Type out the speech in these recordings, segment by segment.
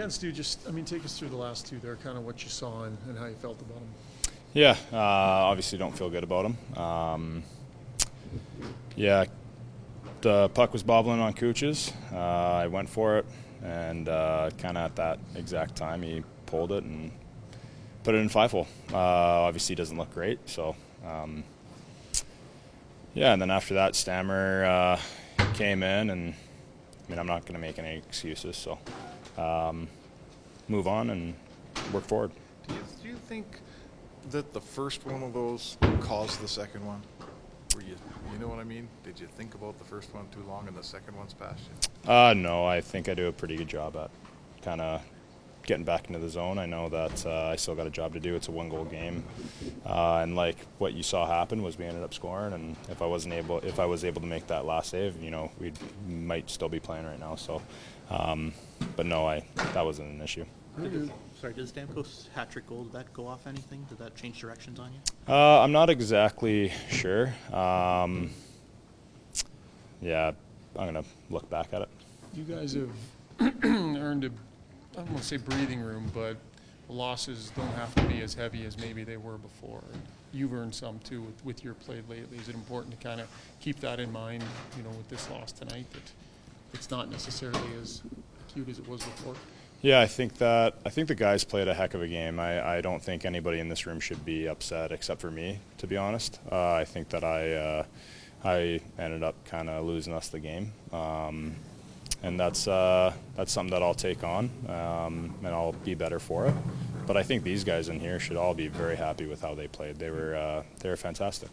can, Stu, just, I mean, take us through the last two there, kind of what you saw and, and how you felt about them. Yeah, uh, obviously don't feel good about them. Um, yeah, the puck was bobbling on Kuch's. Uh, I went for it, and uh, kind of at that exact time, he pulled it and put it in five hole. Uh, obviously, doesn't look great, so um, yeah. And then after that, Stammer uh, came in, and I mean, I'm not going to make any excuses, so um, move on and work forward. Do you, do you think that the first one of those caused the second one? Were you, you know what I mean? Did you think about the first one too long and the second one's past you? Uh, no, I think I do a pretty good job at kind of getting back into the zone. I know that uh, I still got a job to do. It's a one-goal game, uh, and like what you saw happen was we ended up scoring. And if I wasn't able, if I was able to make that last save, you know, we might still be playing right now. So, um, but no, I that wasn't an issue. Did, sorry, did Stamkos hat trick goal, did that go off anything? Did that change directions on you? Uh, I'm not exactly sure. Um, yeah, I'm going to look back at it. You guys have earned a, I don't want to say breathing room, but losses don't have to be as heavy as maybe they were before. You've earned some too with, with your play lately. Is it important to kind of keep that in mind, you know, with this loss tonight, that it's not necessarily as acute as it was before? Yeah, I think that I think the guys played a heck of a game. I, I don't think anybody in this room should be upset except for me, to be honest. Uh, I think that I uh, I ended up kind of losing us the game, um, and that's uh, that's something that I'll take on, um, and I'll be better for it. But I think these guys in here should all be very happy with how they played. They were uh, they were fantastic.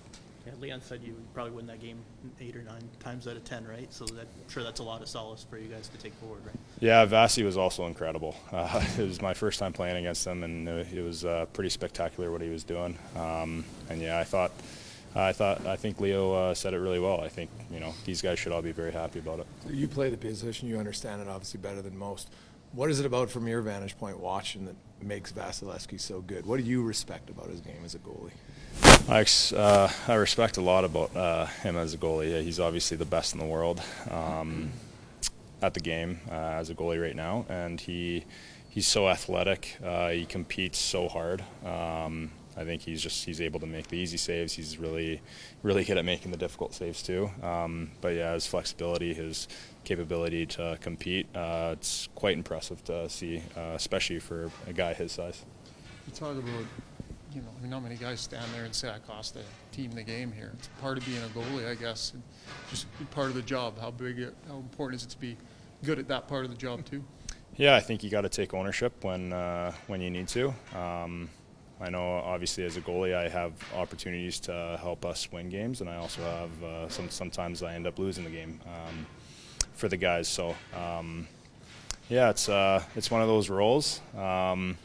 Yeah, Leon said you probably win that game eight or nine times out of ten, right? So that, I'm sure that's a lot of solace for you guys to take forward, right? Yeah, Vasi was also incredible. Uh, it was my first time playing against him, and it was uh, pretty spectacular what he was doing. Um, and yeah, I thought, I thought, I think Leo uh, said it really well. I think you know these guys should all be very happy about it. You play the position, you understand it obviously better than most. What is it about from your vantage point watching that makes Vasilevskiy so good? What do you respect about his game as a goalie? I, uh, I respect a lot about uh, him as a goalie. Yeah, he's obviously the best in the world um, at the game uh, as a goalie right now, and he he's so athletic. Uh, he competes so hard. Um, I think he's just he's able to make the easy saves. He's really really good at making the difficult saves too. Um, but yeah, his flexibility, his capability to compete, uh, it's quite impressive to see, uh, especially for a guy his size. You talk about you know, I mean, not many guys stand there and say, I cost the team the game here. It's part of being a goalie, I guess, and just part of the job. How big, it, how important is it to be good at that part of the job too? Yeah, I think you got to take ownership when uh, when you need to. Um, I know, obviously, as a goalie, I have opportunities to help us win games, and I also have uh, some. Sometimes I end up losing the game um, for the guys. So, um, yeah, it's uh, it's one of those roles, um,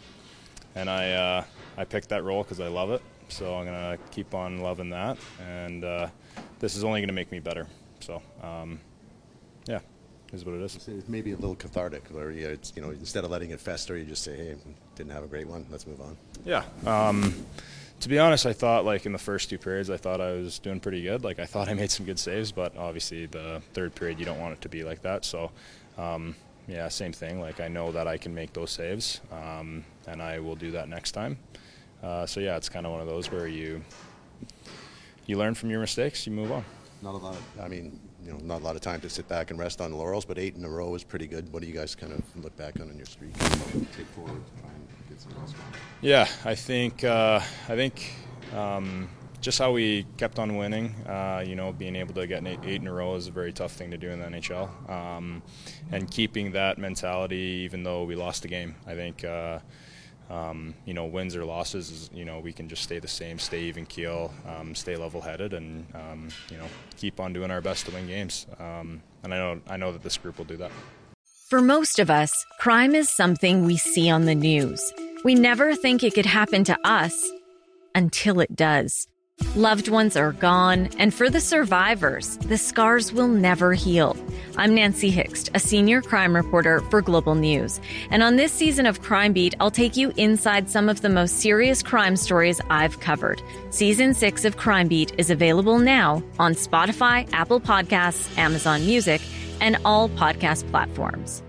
and I uh, I picked that role because I love it. So I'm gonna keep on loving that, and uh, this is only gonna make me better. So um, yeah, is what it is. It's maybe a little cathartic, where you, it's, you know instead of letting it fester, you just say, "Hey, didn't have a great one. Let's move on." Yeah. Um, to be honest, I thought like in the first two periods, I thought I was doing pretty good. Like I thought I made some good saves, but obviously the third period, you don't want it to be like that. So. Um, yeah, same thing. Like I know that I can make those saves, um, and I will do that next time. Uh, so yeah, it's kind of one of those where you you learn from your mistakes, you move on. Not a lot. Of, I mean, you know, not a lot of time to sit back and rest on the laurels, but eight in a row is pretty good. What do you guys kind of look back on in your streak? Take forward, try and get some else going. Yeah, I think uh, I think. Um, just how we kept on winning, uh, you know, being able to get eight, eight, in a row is a very tough thing to do in the NHL. Um, and keeping that mentality, even though we lost the game, I think, uh, um, you know, wins or losses, is, you know, we can just stay the same, stay even keel, um, stay level-headed, and um, you know, keep on doing our best to win games. Um, and I know, I know that this group will do that. For most of us, crime is something we see on the news. We never think it could happen to us until it does. Loved ones are gone, and for the survivors, the scars will never heal. I'm Nancy Hixt, a senior crime reporter for Global News. And on this season of Crime Beat, I'll take you inside some of the most serious crime stories I've covered. Season 6 of Crime Beat is available now on Spotify, Apple Podcasts, Amazon Music, and all podcast platforms.